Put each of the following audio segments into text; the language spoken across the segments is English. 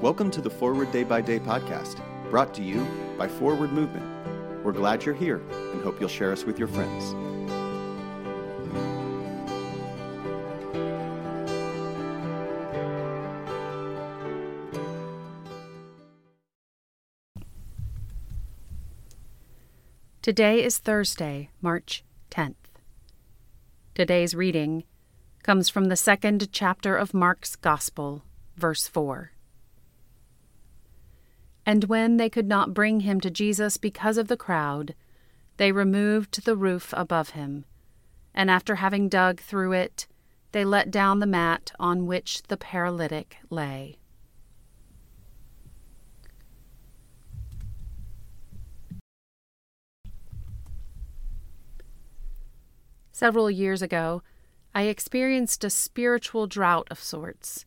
Welcome to the Forward Day by Day podcast, brought to you by Forward Movement. We're glad you're here and hope you'll share us with your friends. Today is Thursday, March 10th. Today's reading comes from the second chapter of Mark's Gospel, verse 4. And when they could not bring him to Jesus because of the crowd, they removed the roof above him, and after having dug through it, they let down the mat on which the paralytic lay. Several years ago, I experienced a spiritual drought of sorts.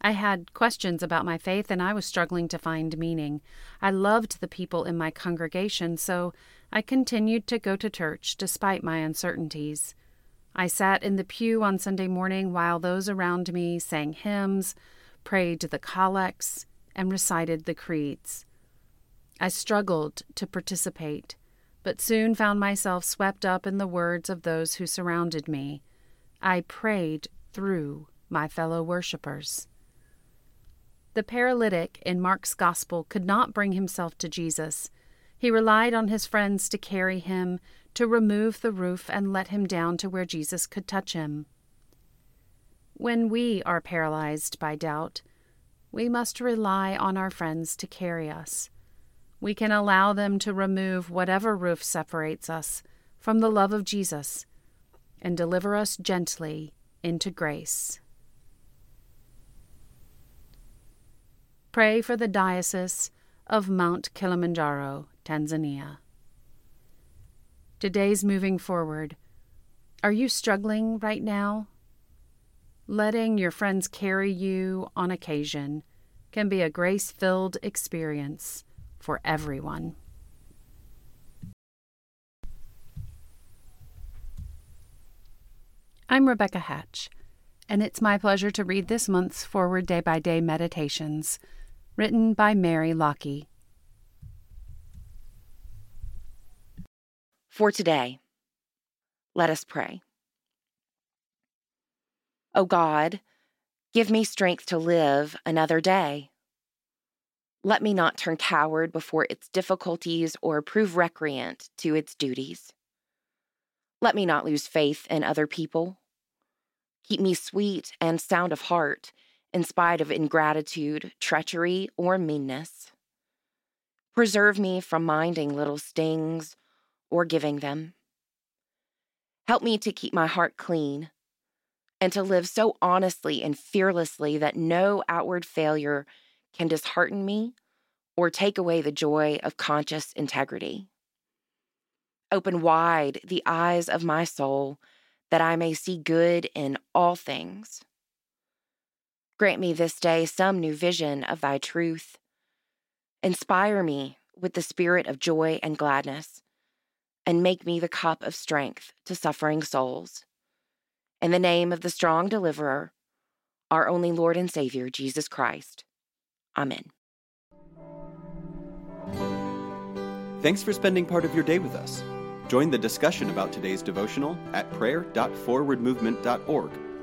I had questions about my faith and I was struggling to find meaning. I loved the people in my congregation, so I continued to go to church despite my uncertainties. I sat in the pew on Sunday morning while those around me sang hymns, prayed the collects, and recited the creeds. I struggled to participate but soon found myself swept up in the words of those who surrounded me. I prayed through my fellow worshippers. The paralytic in Mark's Gospel could not bring himself to Jesus. He relied on his friends to carry him, to remove the roof and let him down to where Jesus could touch him. When we are paralyzed by doubt, we must rely on our friends to carry us. We can allow them to remove whatever roof separates us from the love of Jesus and deliver us gently into grace. Pray for the Diocese of Mount Kilimanjaro, Tanzania. Today's moving forward. Are you struggling right now? Letting your friends carry you on occasion can be a grace filled experience for everyone. I'm Rebecca Hatch, and it's my pleasure to read this month's Forward Day by Day Meditations, written by Mary Lockie. For today, let us pray. O God, give me strength to live another day. Let me not turn coward before its difficulties or prove recreant to its duties. Let me not lose faith in other people. Keep me sweet and sound of heart in spite of ingratitude, treachery, or meanness. Preserve me from minding little stings or giving them. Help me to keep my heart clean and to live so honestly and fearlessly that no outward failure can dishearten me or take away the joy of conscious integrity. Open wide the eyes of my soul that I may see good in all things. Grant me this day some new vision of thy truth. Inspire me with the spirit of joy and gladness, and make me the cup of strength to suffering souls. In the name of the strong deliverer, our only Lord and Savior, Jesus Christ. Amen. Thanks for spending part of your day with us. Join the discussion about today's devotional at prayer.forwardmovement.org,